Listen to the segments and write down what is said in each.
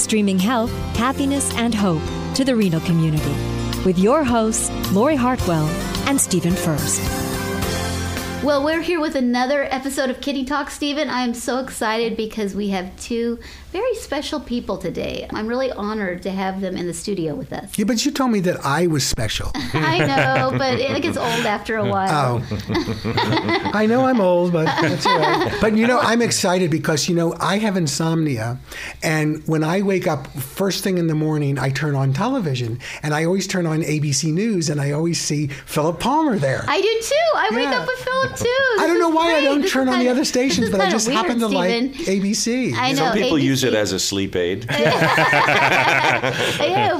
streaming health, happiness, and hope to the renal community with your hosts, Lori Hartwell and Stephen Furst. Well, we're here with another episode of Kidney Talk, Stephen. I am so excited because we have two very special people today. I'm really honored to have them in the studio with us. Yeah, but you told me that I was special. I know, but it gets old after a while. Oh. I know I'm old, but that's all right. But you know, I'm excited because, you know, I have insomnia. And when I wake up first thing in the morning, I turn on television. And I always turn on ABC News and I always see Philip Palmer there. I do too. I wake up with Philip too. This I don't know why great. I don't this turn on the other stations, but I just weird, happen to Steven. like ABC. I know. Some people ABC. use it as a sleep aid. yeah,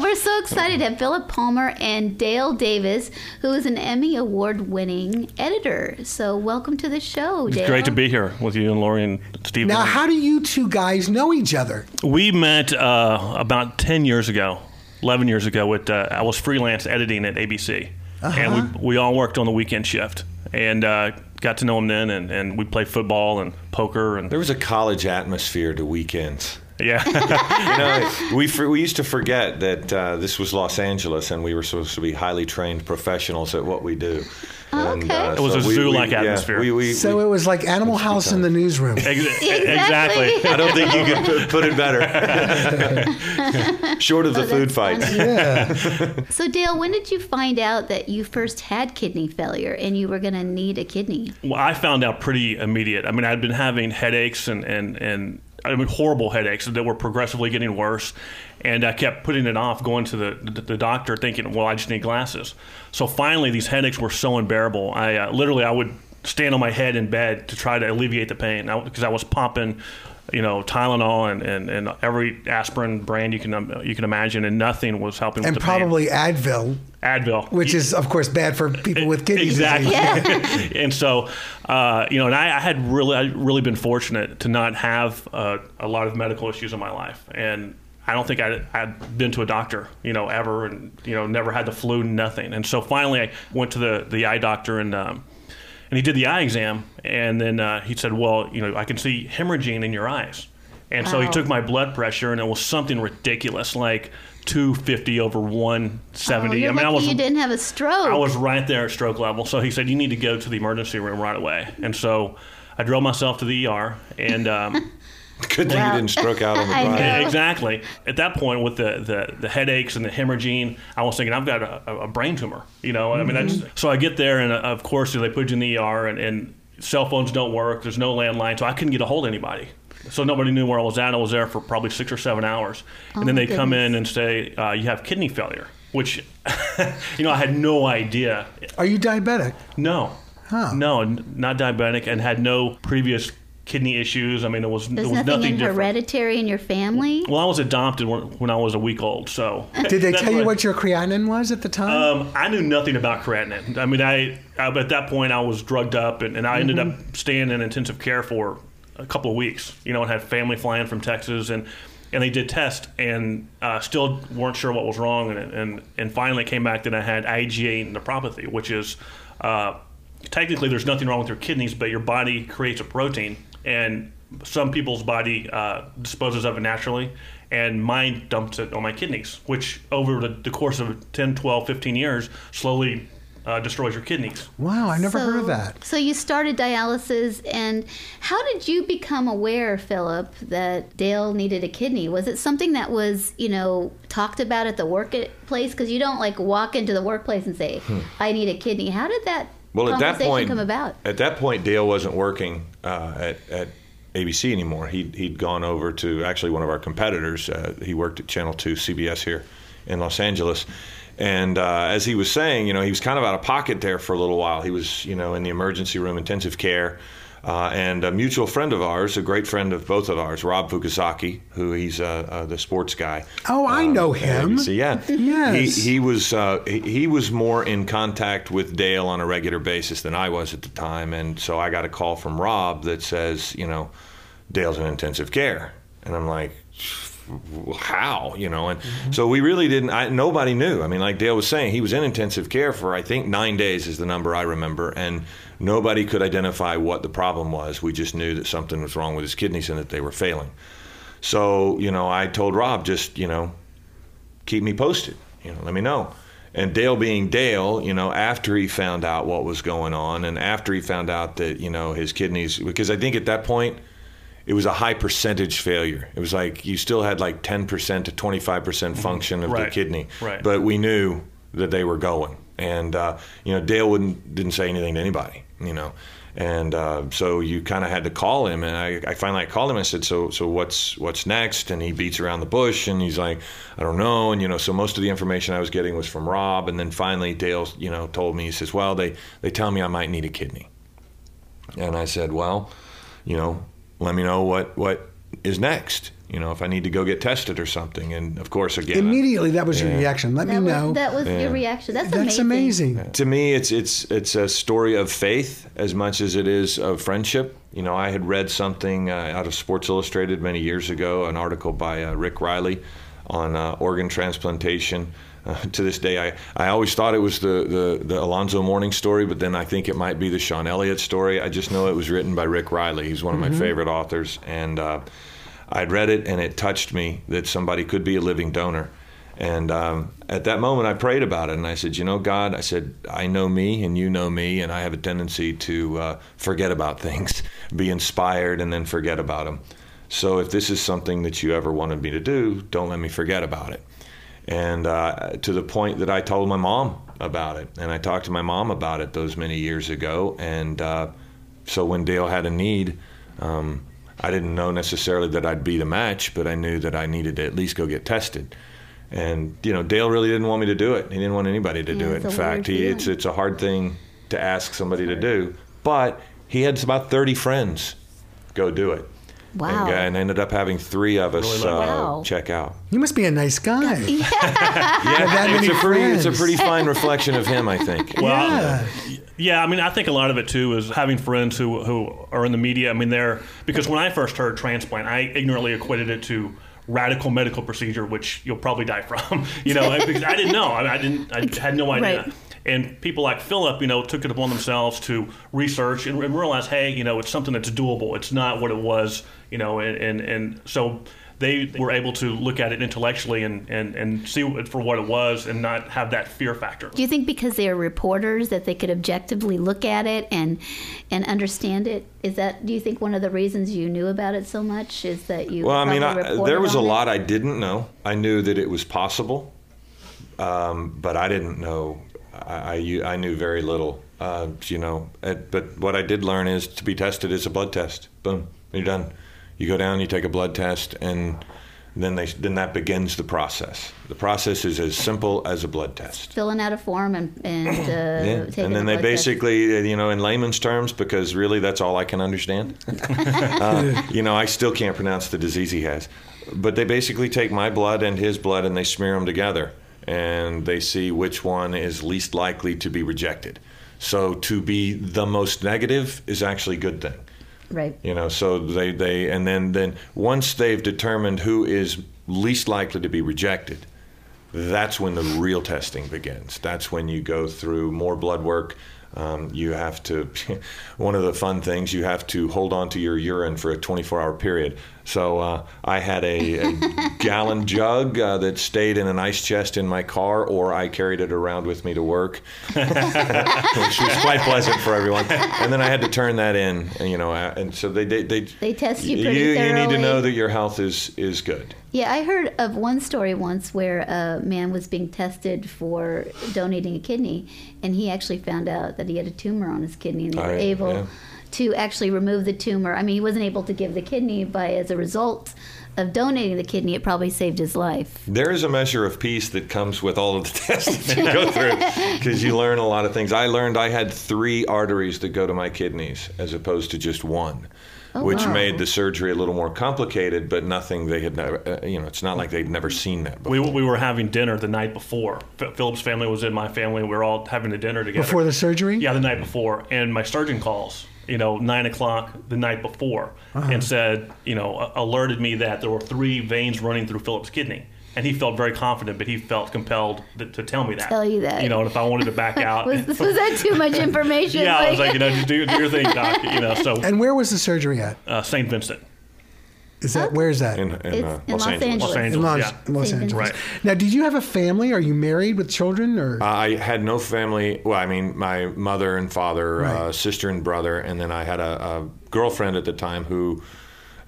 we're so excited to have Philip Palmer and Dale Davis, who is an Emmy Award winning editor. So, welcome to the show, Dale. It's great to be here with you and Lori and Steve. Now, how do you two guys know each other? we met uh, about 10 years ago, 11 years ago. With, uh, I was freelance editing at ABC. Uh-huh. And we, we all worked on the weekend shift. And uh, got to know him then, and, and we played football and poker. and There was a college atmosphere to weekends. Yeah. you know, we for, we used to forget that uh, this was Los Angeles, and we were supposed to be highly trained professionals at what we do. And, uh, It was a zoo-like we- yeah, atmosphere. we, we, So it was like Animal House in the newsroom. exactly. I don't think you could put, put it better. Short of the food fight. Yeah. So, Dale, when did you find out that you first had kidney failure and you were going to need a kidney? Well, I found out pretty immediate. I mean, I'd been having headaches and, and, and I mean, horrible headaches that were progressively getting worse. And I kept putting it off, going to the, the, the doctor, thinking, well, I just need glasses. So finally, these headaches were so unbearable. I uh, literally, I would stand on my head in bed to try to alleviate the pain because I was popping, you know, Tylenol and, and, and every aspirin brand you can um, you can imagine, and nothing was helping And with the pain. probably Advil, Advil, which is, of course, bad for people with kidney exactly. disease. and so, uh, you know, and I, I had really, I really been fortunate to not have uh, a lot of medical issues in my life, and I don't think I, I'd been to a doctor, you know, ever, and you know, never had the flu, nothing. And so finally, I went to the the eye doctor and. Um, and he did the eye exam, and then uh, he said, "Well, you know, I can see hemorrhaging in your eyes." And so he Wow. took my blood pressure, and it was something ridiculous, like 250 over 170. Oh, you're I mean, I lucky was you didn't have a stroke. I was right there at stroke level. So he said, "You need to go to the emergency room right away." And so I drove myself to the ER, and um, Good thing you didn't stroke out on the I drive. know. exactly at that point with the, the, the headaches and the hemorrhaging, I was thinking I've got a, a brain tumor. You know, I mean, that's, so I get there, and uh, of course they put you in the ER, and, and cell phones don't work. There's no landline, so I couldn't get a hold of anybody. So nobody knew where I was at. I was there for probably six or seven hours, Oh, and then my they come in and say uh, you have kidney failure, which you know I had no idea. Are you diabetic? No, no, not diabetic, and had no previous kidney issues. I mean, there was There's there was nothing, nothing in different. hereditary in your family. Well, I was adopted when, when I was a week old, so. Did they tell you what- what your creatinine was at the time? Um, I knew nothing about creatinine. I mean, I, I at that point I was drugged up, and, and I ended up staying in intensive care for a couple of weeks. You know, and had family flying from Texas, and and they did tests, and uh, still weren't sure what was wrong, and and and finally it came back that I had IgA nephropathy, which is. Uh, Technically, there's nothing wrong with your kidneys, but your body creates a protein, and some people's body uh, disposes of it naturally, and mine dumps it on my kidneys, which over the, the course of 10, 12, 15 years slowly uh, destroys your kidneys. wow, I never so, heard of that. So you started dialysis, and how did you become aware, Philip, that Dale needed a kidney? Was it something that was, you know, talked about at the workplace? Because you don't like walk into the workplace and say, "I need a kidney." How did that Well, at that point, come about? at that point, Dale wasn't working uh, at, at ABC anymore. He'd, he'd gone over to actually one of our competitors. Uh, he worked at Channel 2 CBS here in Los Angeles. And uh, as he was saying, you know, he was kind of out of pocket there for a little while. He was, you know, in the emergency room, intensive care. Uh, and a mutual friend of ours, a great friend of both of ours, Rob Fukuzaki, who he's uh, uh, the sports guy. Oh, I know him. ABC, yeah, Yes. He, he was uh, he, he was more in contact with Dale on a regular basis than I was at the time, and so I got a call from Rob that says, you know, Dale's in intensive care, and I'm like. How you know, and so we really didn't. I, nobody knew. I mean, like Dale was saying, he was in intensive care for I think nine days is the number I remember, and nobody could identify what the problem was. We just knew that something was wrong with his kidneys and that they were failing. So you know, I told Rob just you know keep me posted. You know, let me know. And Dale being Dale, you know, after he found out what was going on, and after he found out that you know his kidneys, because I think at that point it was a high percentage failure. It was like you still had like ten percent to twenty five percent function of the kidney, Right. but we knew that they were going. And uh, you know, Dale wouldn't didn't say anything to anybody. You know. And uh, so you kind of had to call him, and I, I finally I called him. I said, "So, so what's what's next?" And he beats around the bush, and he's like, "I don't know." And you know, so most of the information I was getting was from Rob, and then finally Dale, you know, told me he says, "Well, they they tell me I might need a kidney," and I said, "Well, you know, let me know what what is next. You know, if I need to go get tested or something." And of course, again, Immediately, that was your reaction. Let That me was, know. that was Yeah. your reaction. That's, That's amazing. amazing. to me it's it's it's a story of faith as much as it is of friendship you know i had read something uh, out of sports illustrated many years ago an article by uh, rick reilly on uh, organ transplantation uh, to this day I, I always thought it was the, the, the Alonzo Mourning story, but then I think it might be the Sean Elliott story. I just know it was written by Rick Reilly. He's one of my favorite authors. And uh, I'd read it and it touched me that somebody could be a living donor. And um, at that moment, I prayed about it, and I said, "You know, God, I said, I know me, and you know me, and I have a tendency to uh, forget about things, be inspired, and then forget about them. So if this is something that you ever wanted me to do, don't let me forget about it." And uh, to the point that I told my mom about it, and I talked to my mom about it those many years ago. And uh, so when Dale had a need, um, I didn't know necessarily that I'd be the match, but I knew that I needed to at least go get tested. And you know, Dale really didn't want me to do it. He didn't want anybody to Yeah, do it. In fact, he, it's it's a hard thing to ask somebody to do. But he had about 30 friends go do it. Wow. And, uh, and ended up having three of us uh, Wow. check out. You must be a nice guy. Yeah, that it's a pretty it's a pretty fine reflection of him, I think. Well, Yeah. Yeah, I mean, I think a lot of it too is having friends who who are in the media. I mean, they're because when I first heard transplant, I ignorantly equated it to radical medical procedure, which you'll probably die from. You know, because I didn't know. I, mean, I didn't. I had no idea. Right. And people like Philip, you know, took it upon themselves to research and, and realize, hey, you know, it's something that's doable. It's not what it was, you know, and and, and so they were able to look at it intellectually and, and, and see it for what it was and not have that fear factor. Do you think because they are reporters that they could objectively look at it and and understand it? Is that do you think one of the reasons you knew about it so much is that you? Well, I mean, I, there was a it? lot I didn't know. I knew that it was possible, um, but I didn't know. I, I, I knew very little. Uh, you know, Uh, but what I did learn is to be tested is a blood test. Boom, you're done. You go down, you take a blood test, and then they then that begins the process. The process is as simple as a blood test. filling out a form and and uh, Yeah. And then they blood test. basically, uh, you know, in layman's terms, because really that's all I can understand. uh, you know, I still can't pronounce the disease he has. But they basically take my blood and his blood and they smear them together. And they see which one is least likely to be rejected. So to be the most negative is actually a good thing. Right. You know, so they, they and then, then once they've determined who is least likely to be rejected, that's when the real testing begins. That's when you go through more blood work. Um, you have to, one of the fun things, you have to hold on to your urine for a 24 hour period. So uh, I had a, a gallon jug uh, that stayed in an ice chest in my car, or I carried it around with me to work, which was quite pleasant for everyone. And then I had to turn that in, and, you know, uh, and so they, they, they, They test you you, pretty you need to know that your health is, is good. Yeah, I heard of one story once where a man was being tested for donating a kidney, and he actually found out that he had a tumor on his kidney, and they were Right, able yeah. To actually remove the tumor. I mean, he wasn't able to give the kidney, but as a result of donating the kidney, it probably saved his life. There is a measure of peace that comes with all of the tests that you go through because you learn a lot of things. I learned I had three arteries that go to my kidneys as opposed to just one. Oh, which wow. made the surgery a little more complicated, but nothing they had never, uh, you know, it's not like they'd never seen that before. We, we were having dinner the night before. F- Philip's family was in my family. We were all having a dinner together. Before the surgery? Yeah, the night before. And my surgeon calls, you know, nine o'clock the night before, Uh-huh. and said, you know, alerted me that there were three veins running through Philip's kidney. And he felt very confident, but he felt compelled th- to tell me that. Tell you that. You know, and if I wanted to back out. Was, was that too much information? yeah, I was like, you know, just do, do your thing, doc. You know, so And where was the surgery at? uh, St. Vincent. Is that where is that? in, in, uh, in Los, Los Angeles. Angeles. Los In Angeles, Los, yeah. Los Angeles. Right. Now, did you have a family? Are you married with children, or I had no family. Well, I mean, my mother and father, uh, sister and brother, and then I had a, a girlfriend at the time who,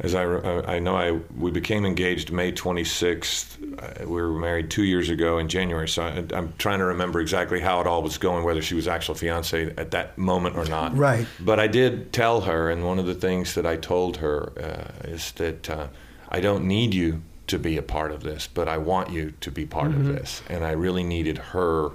as I, re- I know, I we became engaged May 26th. Uh, We were married two years ago in January, so I, I'm trying to remember exactly how it all was going, whether she was actual fiance at that moment or not. Right. But I did tell her, and one of the things that I told her uh, is that uh, I don't need you to be a part of this, but I want you to be part Mm-hmm. of this, and I really needed her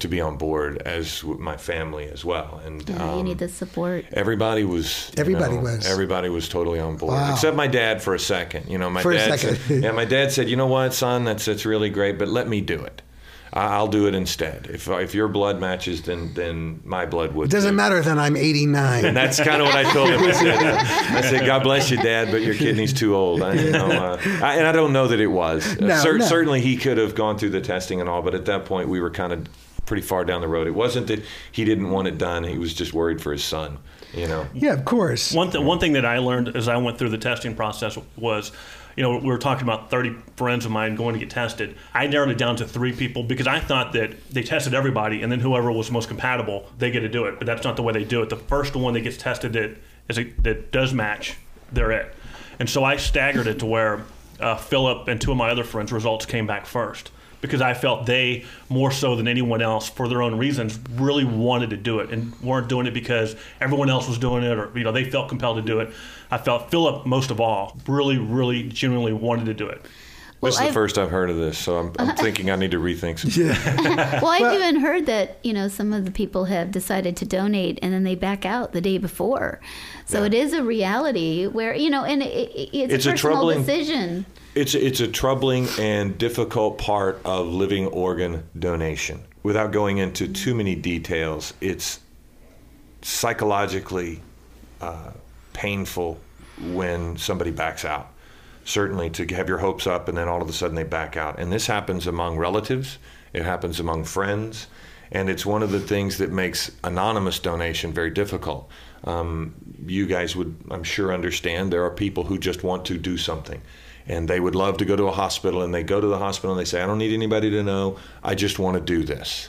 to be on board as my family as well. And Yeah, you um, need the support. everybody was. you Everybody know, was. Everybody was totally on board, Wow. except my dad for a second. You know, my For a dad. second. Said, yeah, my dad said, "You know what, son? That's that's really great, but let me do it. I- I'll do it instead. If if your blood matches, then then my blood would. it doesn't too." matter that I'm 89? And that's kind of what I told him. I said, I said, God bless you, Dad, but your kidney's too old. I, you know, uh, I, and I don't know that it was. No, cer- no. Certainly, he could have gone through the testing and all, but at that point, we were kind of pretty far down the road. It wasn't that he didn't want it done; he was just worried for his son. You know. yeah, of course. One, th- one thing that I learned as I went through the testing process was, you know, we were talking about 30 friends of mine going to get tested. I narrowed it down to three people because I thought that they tested everybody and then whoever was most compatible, they get to do it. But that's not the way they do it. The first one that gets tested that, is a, that does match, they're it. And so I staggered it to where uh, Philip and two of my other friends' results came back first because I felt they, more so than anyone else, for their own reasons, really wanted to do it and weren't doing it because everyone else was doing it or you know they felt compelled to do it. I felt Philip most of all really, really, genuinely wanted to do it. This is the I've- first I've heard of this, so I'm, I'm thinking I need to rethink some. Well, I've even heard that you know some of the people have decided to donate and then they back out the day before. So it is a reality where you know, and it, it, it's, It's a a personal troubling- decision. It's it's a troubling and difficult part of living organ donation. Without going into too many details, it's psychologically uh, painful when somebody backs out. Certainly, to have your hopes up and then all of a sudden they back out, and this happens among relatives. It happens among friends, and it's one of the things that makes anonymous donation very difficult. Um, you guys would, I'm sure, understand there are people who just want to do something and they would love to go to a hospital and they go to the hospital and they say i don't need anybody to know i just want to do this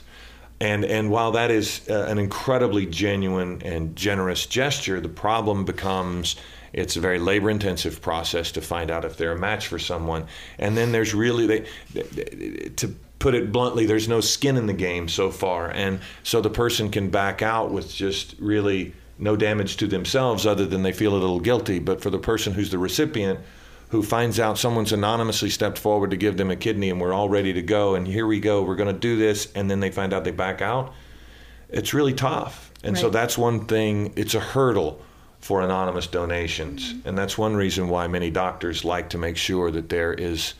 and and while that is uh, an incredibly genuine and generous gesture the problem becomes it's a very labor intensive process to find out if they're a match for someone. And then there's really they to put it bluntly there's no skin in the game so far. And so the person can back out with just really no damage to themselves other than they feel a little guilty. But for the person who's the recipient who finds out someone's anonymously stepped forward to give them a kidney and we're all ready to go and here we go we're going to do this and then they find out they back out it's really tough. And so that's one thing it's a hurdle for anonymous donations. And that's one reason why many doctors like to make sure that there is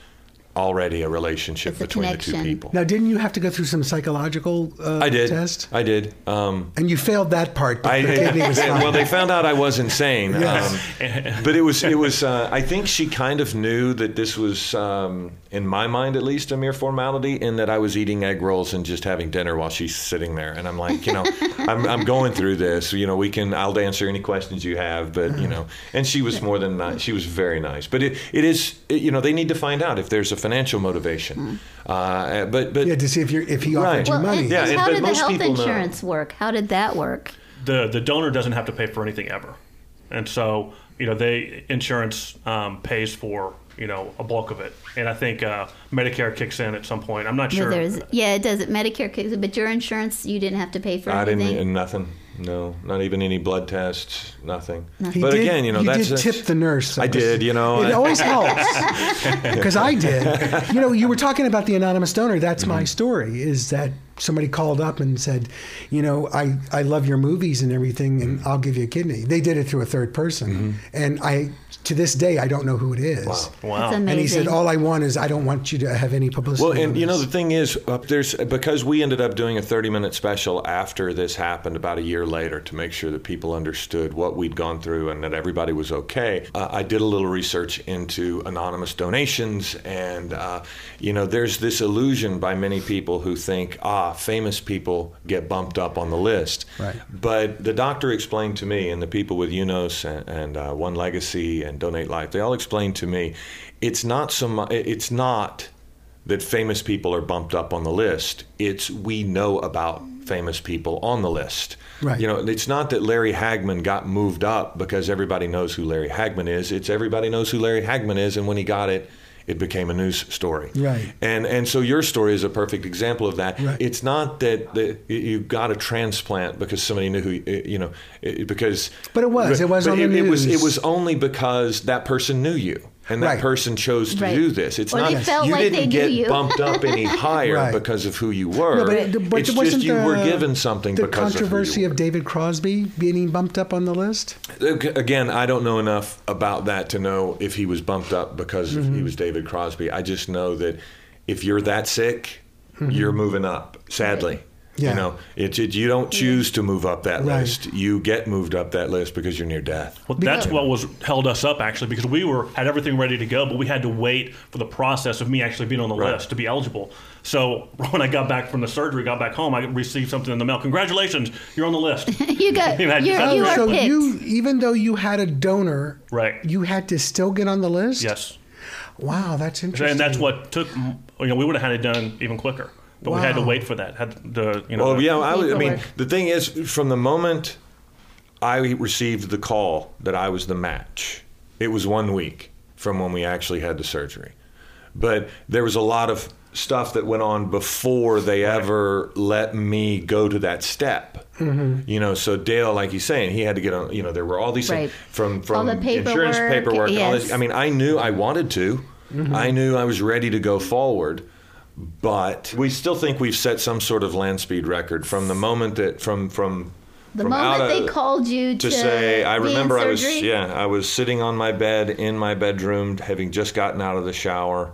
already a relationship It's a between the two people Now, didn't you have to go through some psychological uh, i did test? i did um, And you failed that part, but I, the kidney was they- fine. well, they found out I was insane. Yes. Um, but it was, it was. Uh, I think she kind of knew that this was, um, in my mind at least, a mere formality, in that I was eating egg rolls and just having dinner while she's sitting there, and I'm like, you know, I'm, I'm going through this. You know, we can. I'll answer any questions you have, but you know, and she was more than nice. She was very nice. But it, it is, it, you know, they need to find out if there's a financial motivation. Uh, but but yeah, to see if you're if he offered Right. you Well, money. and, Yeah, and and- how but did the most health people know. insurance work? How did that work? the the donor doesn't have to pay for anything ever, and so you know they insurance um, pays for you know a bulk of it, and I think uh, Medicare kicks in at some point. I'm not Yeah, sure. there's, yeah, it does. It Medicare kicks, but your insurance, you didn't have to pay for anything. I anything. didn't nothing. No, not even any blood tests, nothing. He but did- again, you know, you that's did that's- tip the nurse. I did, you know. It I- always helps because I did. You know, you were talking about the anonymous donor. That's Mm-hmm. my story. Is that somebody called up and said, you know, I I love your movies and everything, and I'll give you a kidney. They did it through a third person, Mm-hmm. and I to this day I don't know who it is. Wow. That's And he said, all I want is I don't want you to have any publicity. Well, and you know the thing is, uh, there's because we ended up doing a 30-minute special after this happened about a year later to make sure that people understood what we'd gone through and that everybody was okay. Uh, I did a little research into anonymous donations, and uh, you know, there's this illusion by many people who think, ah, famous people get bumped up on the list. Right. But the doctor explained to me, and the people with UNOS and, and uh, One Legacy and Donate Life, they all explained to me, it's not so mu- It's not that famous people are bumped up on the list. It's we know about famous people on the list. Right. You know, it's not that Larry Hagman got moved up because everybody knows who Larry Hagman is. It's everybody knows who Larry Hagman is, and when he got it, it became a news story. Right. And and so your story is a perfect example of that. Right. It's not that the, you got a transplant because somebody knew who you know because. But it was. It was on the it, it was. It was only because that person knew you. And that Right. person chose to Right. do this. It's Or not they felt you like didn't they get you. bumped up any higher Right. because of who you were. No, but, it- but it's it just wasn't you the, were given something the because controversy of of, David Crosby being bumped up on the list. who you were. Again, I don't know enough about that to know if he was bumped up because Mm-hmm. he was David Crosby. I just know that if you're that sick, you're moving up. Sadly. Yeah. You know, it's it, you don't choose to move up that Right. list. You get moved up that list because you're near death. Well, that's what was held us up actually because we were had everything ready to go, but we had to wait for the process of me actually being on the Right. list to be eligible. So when I got back from the surgery, got back home, I received something in the mail. Congratulations, you're on the list. you got You you're, had- you Right. are so picked. you, even though you had a donor, right. you had to still get on the list. Yes. Wow, that's interesting. And that's what took. You know, we would have had it done even quicker, but we had to wait for that. Had the you know. Well, the- yeah, I, was, I mean, the thing is, from the moment I received the call that I was the match, it was one week from when we actually had the surgery. But there was a lot of stuff that went on before they ever let me go to that step. Mm-hmm. You know, so Dale, like he's saying, he had to get on. You know, there were all these Right. things from from All the insurance paperwork, paperwork. and All this. yes. I mean, I knew I wanted to. Mm-hmm. I knew I was ready to go forward but we still think we've set some sort of land speed record from the moment that from from the from moment they called you to, to say I remember I was yeah I was sitting on my bed in my bedroom having just gotten out of the shower.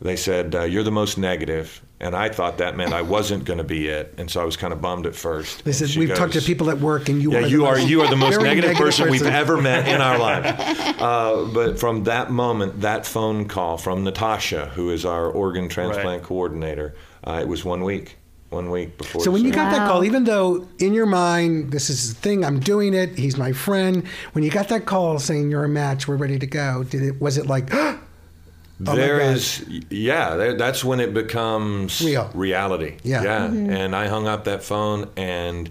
They said uh, you're the most negative and I thought that meant I wasn't going to be it and so I was kind of bummed at first They said we've talked to people at work, and you yeah, are. the you are most- you are the most negative, person, we've ever met in our life. Uh, but from that moment, that phone call from Natasha, who is our organ transplant coordinator, uh, it was one week, one week before. So when you got that call, even though in your mind this is the thing, I'm doing it. He's my friend. When you got that call saying you're a match, we're ready to go. Did it? Was it like? Oh Oh my There God. is, yeah, there, that's when it becomes Real. reality. Yeah. yeah. Mm-hmm. And I hung up that phone and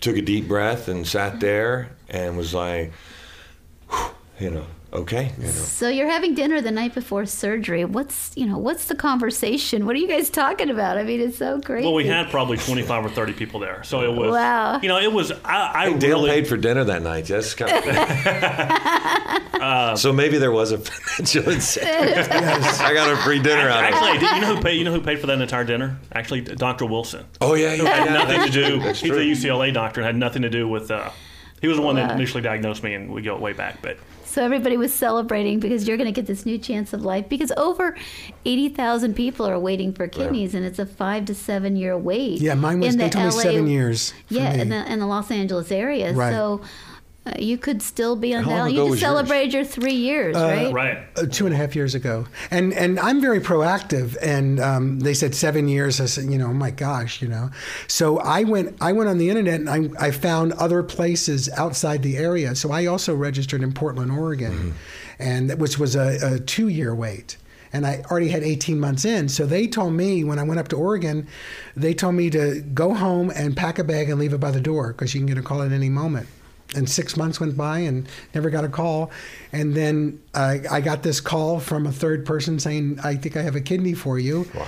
took a deep breath and sat there and was like, you know, okay, you know. So you're having dinner the night before surgery. What's you know what's the conversation? What are you guys talking about? I mean, it's so crazy. well, we had probably twenty five or thirty people there, so it was. Wow. You know, it was. I, I Hey, Dale really. paid for dinner that night. That's kind of. so maybe there was a financial incentive. yes, I got a free dinner out of it. Actually, did you know who paid? You know who paid for that entire dinner? Actually, Dr. Wilson. Oh yeah, Who had yeah. nothing to do. He's true. a UCLA doctor and had nothing to do with. Uh, he was the one that initially diagnosed me, and we go way back. But So everybody was celebrating because you're going to get this new chance of life because over 80,000 people are waiting for kidneys and it's a 5 to 7 year wait. Yeah, mine was. in They the told me seven years. Yeah, in the in the Los Angeles area. Right. So uh, you could still be on How long that. ago You was just yours? celebrated your 3 years, right? right. Uh, two and a half years ago, and and I'm very proactive. And um, they said seven years. I said, you know, oh my gosh, you know. So I went I went on the internet and I, I found other places outside the area. So I also registered in Portland, Oregon, and which was a, a two year wait. And I already had 18 months in. So they told me when I went up to Oregon, they told me to go home and pack a bag and leave it by the door because you can get a call at any moment and six months went by and never got a call. And then I I got this call from a third person saying, I think I have a kidney for you. Wow.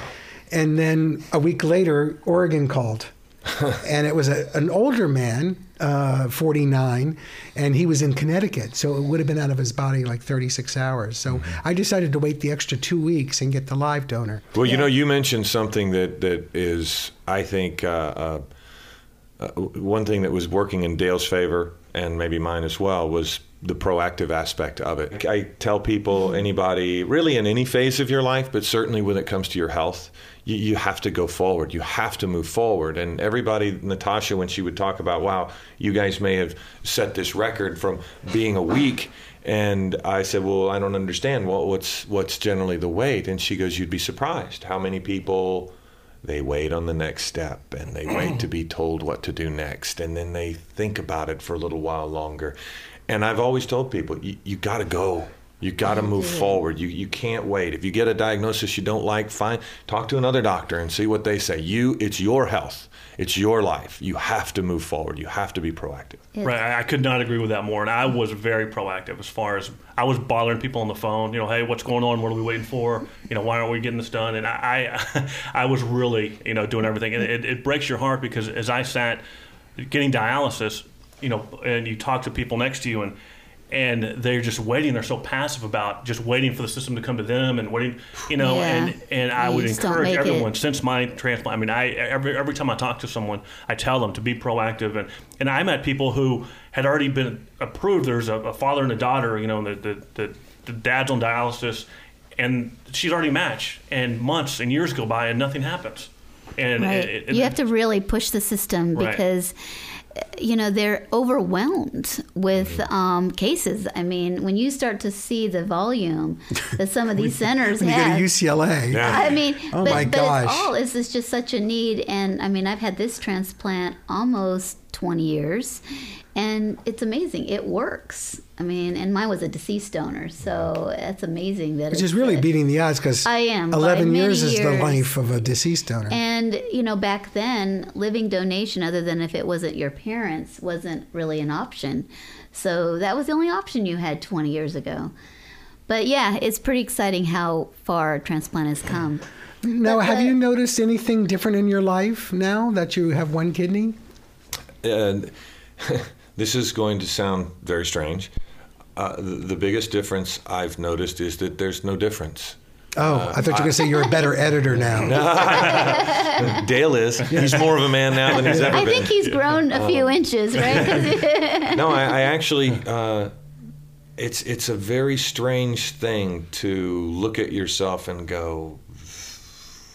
And then a week later, Oregon called. and it was a, an older man, uh, 49, and he was in Connecticut, so it would have been out of his body like 36 hours. So I decided to wait the extra two weeks and get the live donor. Well, you know, you mentioned something that, that is, I think, uh, uh, uh, one thing that was working in Dale's favor and maybe mine as well was the proactive aspect of it. I tell people, anybody, really in any phase of your life, but certainly when it comes to your health, you, you have to go forward. You have to move forward. And everybody, Natasha, when she would talk about, wow, you guys may have set this record from being a week. And I said, well, I don't understand. Well, what's what's generally the weight? And she goes, you'd be surprised how many people they wait on the next step and they wait to be told what to do next and then they think about it for a little while longer. And i've always told people you, you got to go you got to move forward you, you can't wait if you get a diagnosis you don't like fine talk to another doctor and see what they say you it's your health it's your life you have to move forward you have to be proactive Right, I I could not agree with that more. And I was very proactive as far as I was bothering people on the phone. You know, hey, what's going on? What are we waiting for? You know, why aren't we getting this done? And I, I, I was really, you know, doing everything. And it, it breaks your heart because as I sat getting dialysis, you know, and you talk to people next to you and and they're just waiting. They're so passive about just waiting for the system to come to them and waiting, you know. Yeah. And and I You would encourage make it. everyone since my transplant. I mean, I every every time I talk to someone, I tell them to be proactive. And and I met people who had already been approved. There's a, a father and a daughter. You know, the the, the the dad's on dialysis, and she's already matched. And months and years go by, and nothing happens. And Right. it- it- you have to really push the system Right. because you know they're overwhelmed with Mm-hmm. um, cases. I mean, when you start to see the volume that some of these centers When you go to have, UCLA. I mean, Oh but, my but gosh. it's all is this just such a need, and I mean, I've had this transplant almost twenty years, and it's amazing. It works. I mean, and mine was a deceased donor, so it's amazing that Which it's is really uh, beating the odds because I am, 11 many years is the life of a deceased donor. And you know, back then, living donation, other than if it wasn't your parents, wasn't really an option. So that was the only option you had 20 years ago. But yeah, it's pretty exciting how far transplant has come. now, but have the- you noticed anything different in your life now that you have one kidney? And this is going to sound very strange. Uh, the, the biggest difference I've noticed is that there's no difference. Oh, I thought you were going to say you're a better editor now. Dale is. He's more of a man now than he's ever been. I been. think he's grown a few inches, right? no, I, I actually, uh, it's it's a very strange thing to look at yourself and go,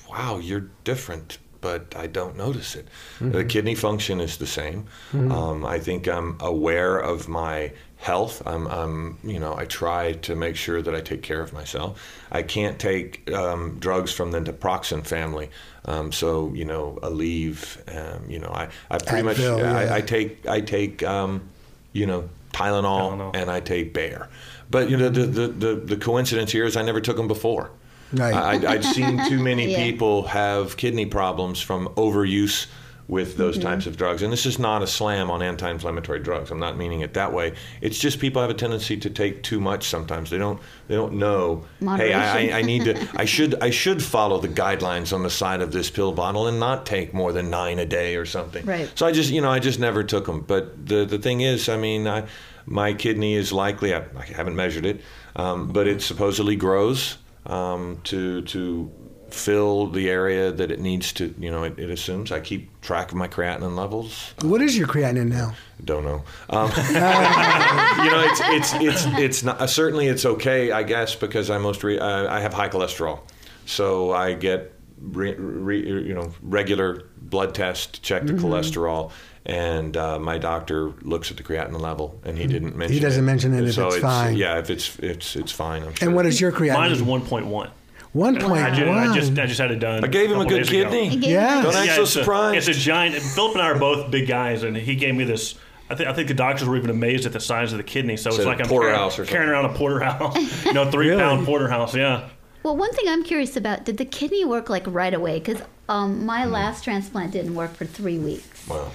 "Wow, you're different," but I don't notice it. The kidney function is the same. Um, I think I'm aware of my health. I'm, I'm, you know, I try to make sure that I take care of myself. I can't take um, drugs from the naproxen family. Um, so you know, Aleve. Um, you know, I, I pretty much yeah. I, I take I take um, you know Tylenol, Tylenol. and I take Bayer. But you know the, the, the, the coincidence here is I never took them before. Right. I, I'd seen too many Yeah. people have kidney problems from overuse with those Mm-hmm. types of drugs. And this is not a slam on anti-inflammatory drugs. I'm not meaning it that way. It's just people have a tendency to take too much sometimes. They don't they don't know. Hey, I, I, I need to. I should I should follow the guidelines on the side of this pill bottle and not take more than nine a day or something. Right. So I just you know I just never took them. But the the thing is, I mean, I, my kidney is likely. I, I haven't measured it, um, but it supposedly grows um, to to fill the area that it needs to. You know, it, it assumes. I keep track of my creatinine levels. What is your creatinine now? Don't know. Um, you know, it's it's it's it's not. Uh, certainly, it's okay, I guess, because I most re, uh, I have high cholesterol, so I get re, re, you know regular blood test to check the cholesterol. And uh, my doctor looks at the creatinine level, and he didn't mention. He doesn't mention it if so it's fine. Yeah, if it's it's it's fine. I'm sure. And what is your creatinine? Mine is 1.1. One point I just, I just, I just had it done. I gave him a couple good kidney. Yeah. Don't act Yeah, so it's a- surprised. it's a giant. Philip and I are both big guys, and he gave me this. I think I think the doctors were even amazed at the size of the kidney. So it's like I'm porterhouse carrying, or carrying around a porterhouse, you know, three Really? pound porterhouse. Yeah. well, one thing I'm curious about: did the kidney work like right away? Because um, Hmm. my last transplant didn't work for three weeks. wow.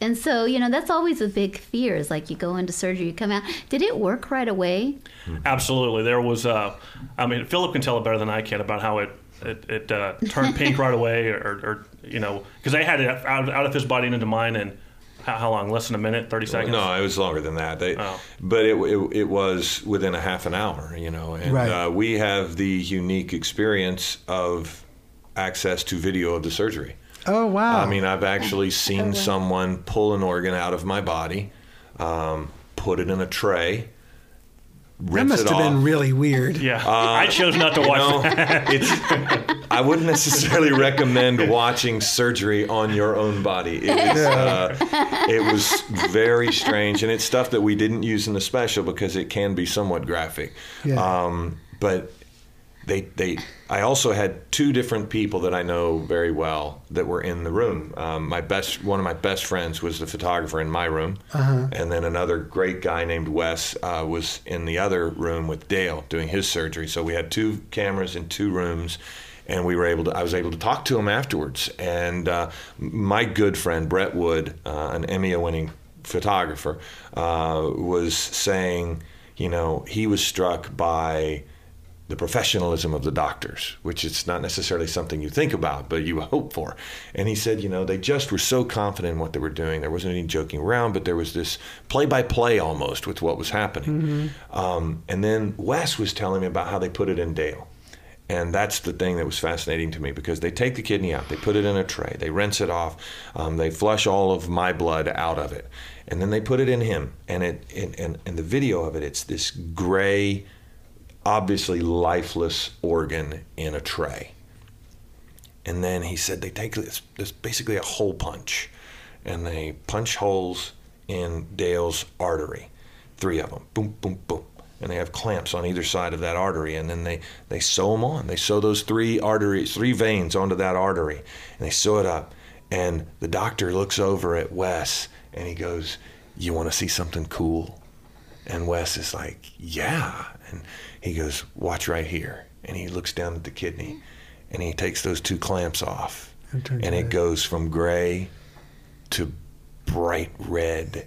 And so, you know, that's always a big fear is like you go into surgery, you come out. Did it work right away? Absolutely. There was, uh, I mean, Philip can tell it better than I can about how it it, it uh, turned pink right away, or, or you know, because they had it out, out of his body and into mine, and how, how long? Less than a minute, thirty seconds. No, it was longer than that. They, Oh. But it, it it was within a half an hour, you know. And Right. uh, we have the unique experience of access to video of the surgery. Oh wow! I mean, I've actually seen someone pull an organ out of my body, um, put it in a tray. that must it have off. been really weird. Yeah, I chose not to You watch know, that. it's, I wouldn't necessarily recommend watching surgery on your own body. It was, uh, it was very strange, and it's stuff that we didn't use in the special because it can be somewhat graphic. Yeah. Um, but they, they, I also had two different people that I know very well that were in the room. Um, my best, one of my best friends was the photographer in my room, and then another great guy named Wes uh, was in the other room with Dale doing his surgery. So we had two cameras in two rooms. And we were able to. I was able to talk to him afterwards. And uh, my good friend Brett Wood, uh, an Emmy-winning photographer, uh, was saying, you know, he was struck by the professionalism of the doctors, which is not necessarily something you think about, but you hope for. And he said, you know, they just were so confident in what they were doing. There wasn't any joking around, but there was this play by play almost with what was happening. Um, and then Wes was telling me about how they put it in Dale. And that's the thing that was fascinating to me because they take the kidney out, they put it in a tray, they rinse it off, um, they flush all of my blood out of it, and then they put it in him. And it and, and, and the video of it, it's this gray, obviously lifeless organ in a tray. And then he said they take this, this basically a hole punch, and they punch holes in Dale's artery, three of them, boom, boom, boom, and they have clamps on either side of that artery, and then they they sew them on. They sew those three arteries, three veins onto that artery, and they sew it up. And the doctor looks over at Wes, and he goes, "You want to see something cool?" And Wes is like, "Yeah." And he goes, "Watch right here." And he looks down at the kidney, and he takes those two clamps off, It and it red. goes from gray to bright red,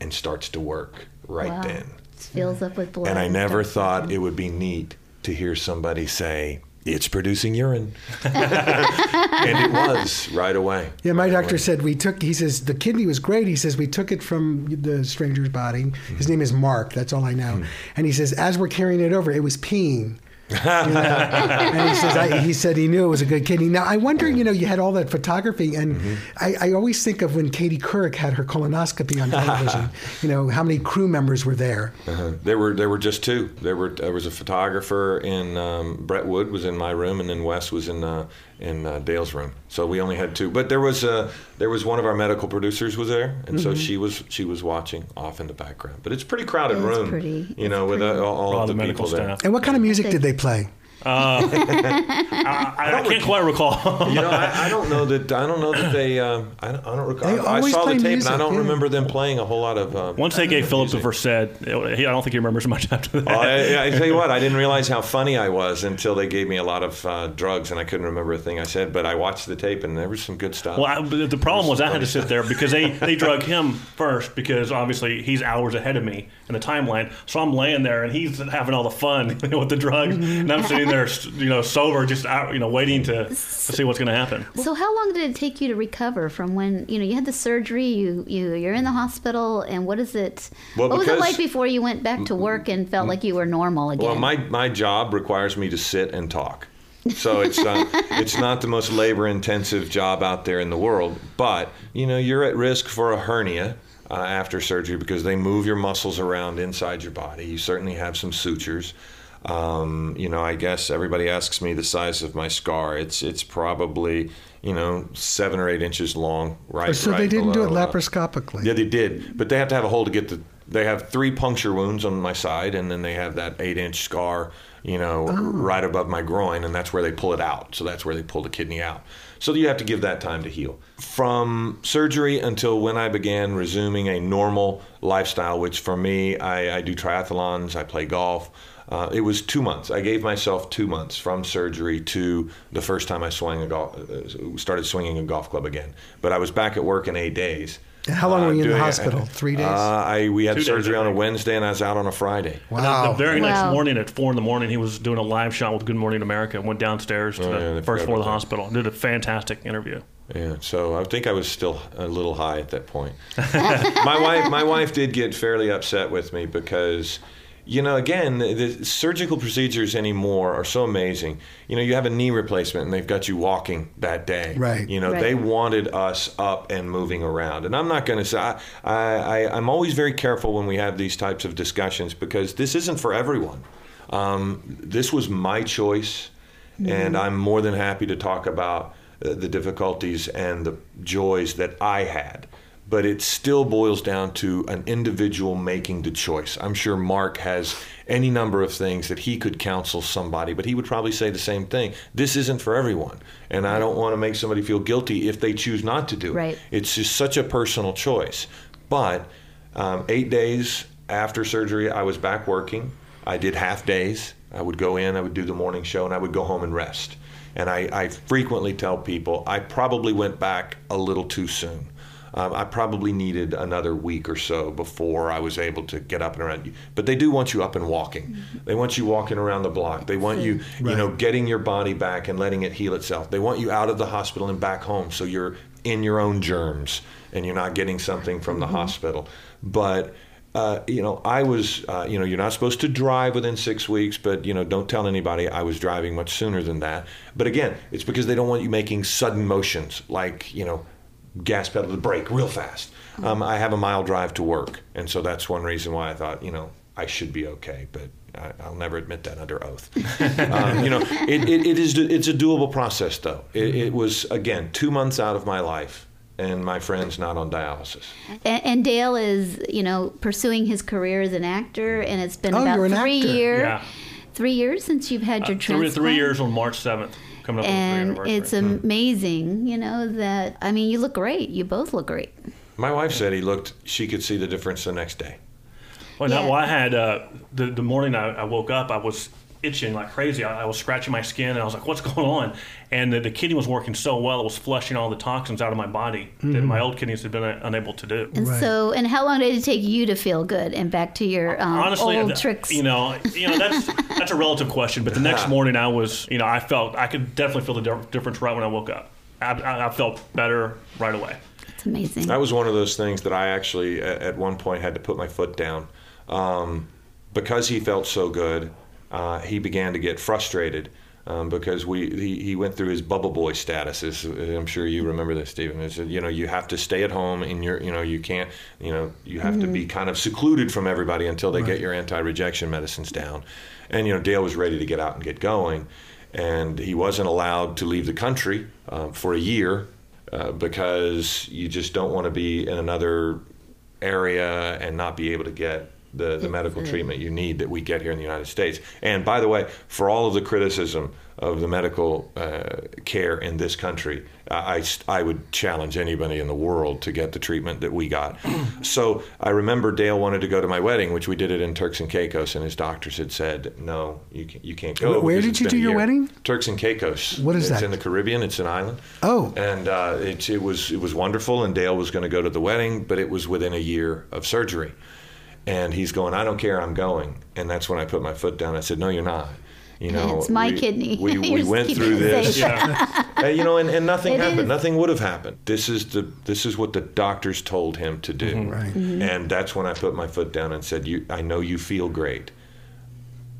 and starts to work right Wow. then. It fills up with blood. And I never thought it would be neat to hear somebody say, it's producing urine. and it was right away. Yeah, my Right doctor away. said we took. He says the kidney was great. He says we took it from the stranger's body. His mm-hmm. name is Mark. That's all I know. Mm-hmm. And he says as we're carrying it over, it was peeing. You know? and he says I, he said he knew it was a good kidney. Now I wonder, you know, you had all that photography, and I, I always think of when Katie Couric had her colonoscopy on television. you know, how many crew members were there? Uh-huh. There were there were just two. There were there was a photographer in um, Brett Wood was in my room, and then Wes was in uh, in uh, Dale's room. So we only had two. But there was uh, there was one of our medical producers was there, and so she was she was watching off in the background. But it's a pretty crowded It is room, pretty. you know, It's with uh, pretty. all, all All of the the, medical people there. staff. And what kind of music did they play? I, I, I can't quite recall. You know, I, I don't know that I don't know that they. Um, I, don't, I don't recall. I saw the tape, music, and I don't yeah. remember them playing a whole lot of. Uh, Once they gave Philip the music. Versed, he, I don't think he remembers much after that. Oh, I, I tell you what, I didn't realize how funny I was until they gave me a lot of uh, drugs, and I couldn't remember a thing I said. But I watched the tape, and there was some good stuff. Well, I, but the problem was I had to sit there because they, they drug him first because obviously he's hours ahead of me in the timeline. So I'm laying there and he's having all the fun with the drugs, and I'm sitting there, you know, sober, just out, you know, waiting to, to see what's going to happen. So how long did it take you to recover from when you know you had the surgery? You you you're in the hospital, and what is it? Well, what was it like before you went back to work and felt like you were normal again? Well, my my job requires me to sit and talk, so it's uh, it's not the most labor intensive job out there in the world. But you know, you're at risk for a hernia. Uh, after surgery, because they move your muscles around inside your body. You certainly have some sutures. Um, you know, I guess everybody asks me the size of my scar. It's it's probably you know seven or eight inches long. Right. so they didn't do it uh, laparoscopically. yeah, they did, but they have to have a hole to get the. They have three puncture wounds on my side, and then they have that eight-inch scar, you know, right above my groin, and that's where they pull it out. So that's where they pull the kidney out. So you have to give that time to heal. From surgery until when I began resuming a normal lifestyle, which for me, I, I do triathlons, I play golf. Uh, it was two months. I gave myself two months from surgery to the first time I swung a golf, uh, started swinging a golf club again. But I was back at work in eight days. How long were you in the doing it. hospital? Three days? Uh, I we had Two surgery on a. Wednesday, and I was out on a Friday. And the- The very next Wow. morning at four in the morning, he was doing a live shot with Good Morning America. Went downstairs to Oh, yeah, the they first floor of the about hospital. Did a fantastic interview. Yeah, so I think I was still a little high at that point. my wife, my wife did get fairly upset with me because, you know, again, the, the surgical procedures anymore are so amazing. You know, you have a knee replacement and they've got you walking that day. Right. You know, Right. they wanted us up and moving around, and I'm not going to say I, I, I, I'm always very careful when we have these types of discussions because this isn't for everyone. Um, this was my choice, and I'm more than happy to talk about uh, the difficulties and the joys that I had. But it still boils down to an individual making the choice. I'm sure Mark has any number of things that he could counsel somebody, but he would probably say the same thing. This isn't for everyone. And I don't want to make somebody feel guilty if they choose not to do it. Right. It's just such a personal choice. But um, eight days after surgery, I was back working. I did half days. I would go in, I would do the morning show, and I would go home and rest. And I, I frequently tell people I probably went back a little too soon. Um, I probably needed another week or so before I was able to get up and around. But they do want you up and walking. They want you walking around the block. They want you, you know, getting your body back and letting it heal itself. They want you out of the hospital and back home so you're in your own germs and you're not getting something from the hospital. But uh, you know, I was, uh, you know, you're not supposed to drive within six weeks, but, you know, don't tell anybody I was driving much sooner than that. But again, it's because they don't want you making sudden motions like, you know, gas pedal to the brake real fast. Um, I have a mile drive to work. And so that's one reason why I thought, you know, I should be okay. But I, I'll never admit that under oath. um, you know, it, it, it is, it's a doable process, though. It, it was, again, two months out of my life. And my friend's not on dialysis. And, and Dale is, you know, pursuing his career as an actor, and it's been Oh, about three years. Yeah. Three years since you've had your Uh, three, transplant. three years on March 7th, coming up and anniversary. it's amazing, you know, that I mean, you look great. You both look great. My wife said he looked, she could see the difference the next day. Well, now, well, I had uh, the the morning I, I woke up, I was itching like crazy. I, I was scratching my skin, and I was like, "What's going on?" And the, the kidney was working so well; it was flushing all the toxins out of my body that my old kidneys had been uh, unable to do. And so, and how long did it take you to feel good and back to your um, Honestly, old th- tricks? you know, you know that's that's a relative question. But the next morning, I was, you know, I felt I could definitely feel the di- difference right when I woke up. I, I, I felt better right away. it's amazing. That was one of those things that I actually, at, at one point, had to put my foot down. Um, because he felt so good, uh, he began to get frustrated. Um, because we he, he went through his bubble boy status. As, I'm sure you remember this, Stephen. Is you know you have to stay at home and you're you know you can't you know you have to be kind of secluded from everybody until they get your anti-rejection medicines down. And you know Dale was ready to get out and get going, and he wasn't allowed to leave the country um, for a year uh, because you just don't want to be in another area and not be able to get the, the medical treatment you need that we get here in the United States. And by the way, for all of the criticism of the medical uh, care in this country, I, I would challenge anybody in the world to get the treatment that we got. so I remember Dale wanted to go to my wedding, which we did it in Turks and Caicos, and his doctors had said, no, you, can, you can't go. Where- did you do your wedding? Turks and Caicos. What is it's that? in the Caribbean. It's an island. Oh. And uh, it, it was it was wonderful, and Dale was going to go to the wedding, but it was within a year of surgery. And he's going, I don't care, I'm going. And that's when I put my foot down. I said, No, you're not. You know, It's my we, kidney. We, we went through this, safe. Uh, you know, and, and nothing It happened. is. Nothing would have happened. This is the this is what the doctors told him to do. Mm-hmm. Right. Mm-hmm. And that's when I put my foot down and said, "You, I know you feel great,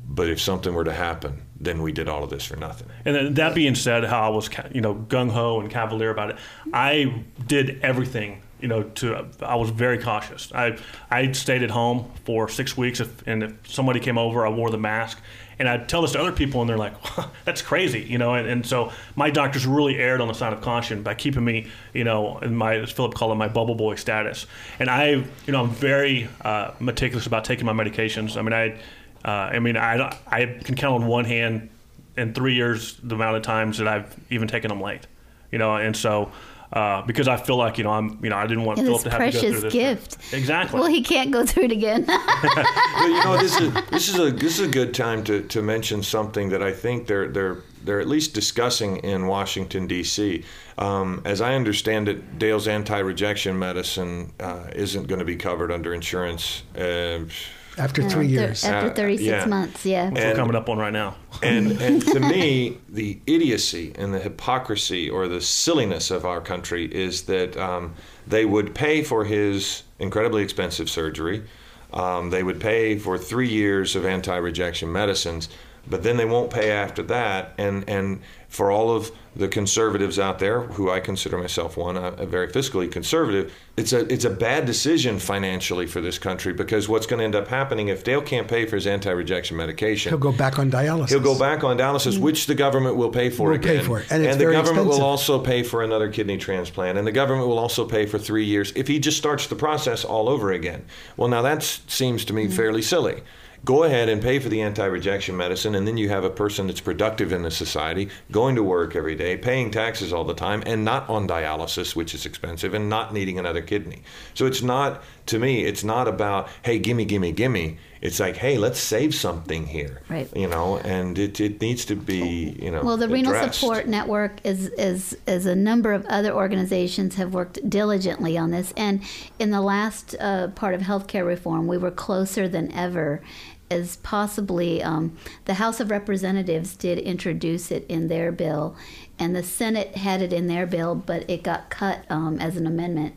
but if something were to happen, then we did all of this for nothing." And then that being said, how I was, you know, gung ho and cavalier about it, I did everything, you know, to I was very cautious. I I stayed at home for six weeks, if, and if somebody came over, I wore the mask. And I'd tell this to other people, and they're like, "That's crazy," you know. And, and so my doctors really erred on the side of caution by keeping me, you know, in my as Philip called it my bubble boy status. And I, you know, I'm very uh, meticulous about taking my medications. I mean, I, uh, I mean, I I can count on one hand in three years the amount of times that I've even taken them late, you know, and so uh, because I feel like you know I'm you know I didn't want And Philip to have to go through this. gift. Exactly. Well, he can't go through it again. but you know, this is this is a this is a good time to, to mention something that I think they're they're they're at least discussing in Washington D.C. Um, as I understand it, Dale's anti-rejection medicine uh, isn't going to be covered under insurance. Uh, After three After- years. After Uh, 36 yeah. months, yeah. Which we're coming up on right now. and and to me, the idiocy and the hypocrisy or the silliness of our country is that um, they would pay for his incredibly expensive surgery. Um, they would pay for three years of anti-rejection medicines, but then they won't pay after that. And and for all of the conservatives out there, who I consider myself one, a, a very fiscally conservative, it's a it's a bad decision financially for this country because what's going to end up happening if Dale can't pay for his anti-rejection medication, He'll go back on dialysis. He'll go back on dialysis, mm. which the government will pay for Will again. pay for it, and it's the government expensive. will also pay for another kidney transplant, and the government will also pay for three years if he just starts the process all over again. Well, now that seems to me mm. fairly silly. Go ahead and pay for the anti-rejection medicine, and then you have a person that's productive in the society, going to work every day, paying taxes all the time, and not on dialysis, which is expensive, and not needing another kidney. So it's not, to me, it's not about hey, gimme, gimme, gimme. It's like hey, let's save something here, Right. You know, and it, it needs to be you know. Well, the Renal. Support Network is, is is a number of other organizations have worked diligently on this, and in the last uh, part of healthcare reform, we were closer than ever. As possibly, um, the House of Representatives did introduce it in their bill, and the Senate had it in their bill, but it got cut um, as an amendment.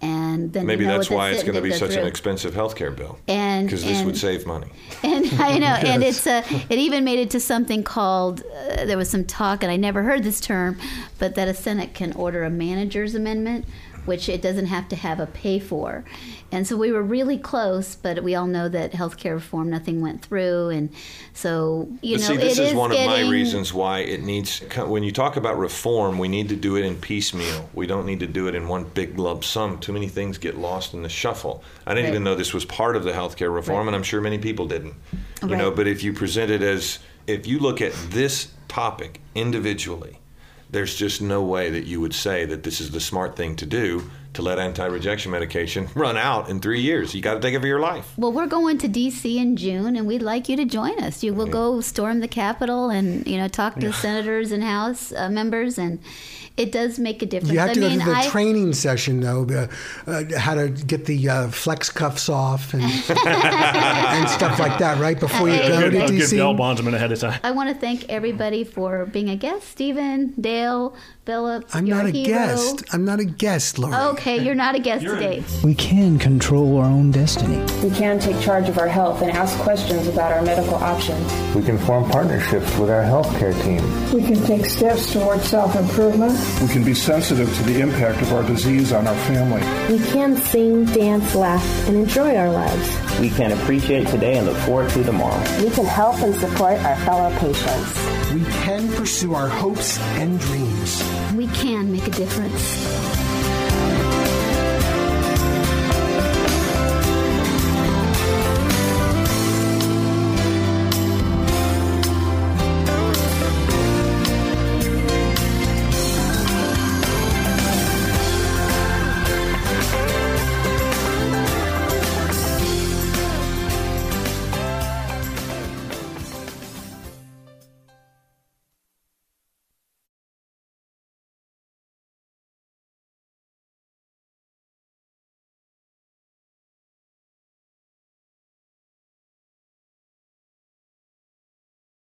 And then Maybe you know that's why it's going to be such an expensive health care bill. And- because this would save money. And I know, and it's a. It even made it to something called. Uh, there was some talk, and I never heard this term, but that a Senate can order a manager's amendment, which it doesn't have to have a pay for. And so we were really close, but we all know that healthcare reform, nothing went through, and so you But know, see, this it is one of my reasons why it needs. When you talk about reform, we need to do it in piecemeal. We don't need to do it in one big lump sum. Too many things get lost in the shuffle. I didn't Right. even know this was part of the healthcare reform, Right. and I'm sure many people didn't. You know, but if you present it as if you look at this topic individually, there's just no way that you would say that this is the smart thing to do to let anti-rejection medication run out in three years. You got to take it for your life. Well, we're going to D.C. in June, and we'd like you to join us. You will go storm the Capitol and you know talk to senators and House uh, members, and it does make a difference. You have to I go mean, to the I, training session though, the, uh, how to get the uh, flex cuffs off and and stuff like that, right before you Hey, go I'll to give, I'll give DC. Dale Bondsman ahead of time. I want to thank everybody for being a guest. Stephen, Dale, Philip. I'm you're not a hero. guest. I'm not a guest, Lori. Okay, you're not a guest today. We can control our own destiny. We can take charge of our health and ask questions about our medical options. We can form partnerships with our healthcare team. We can take steps towards self-improvement. We can be sensitive to the impact of our disease on our family. We can sing, dance, laugh, and enjoy our lives. We can appreciate today and look forward to tomorrow. We can help and support our fellow patients. We can pursue our hopes and dreams. We can make a difference.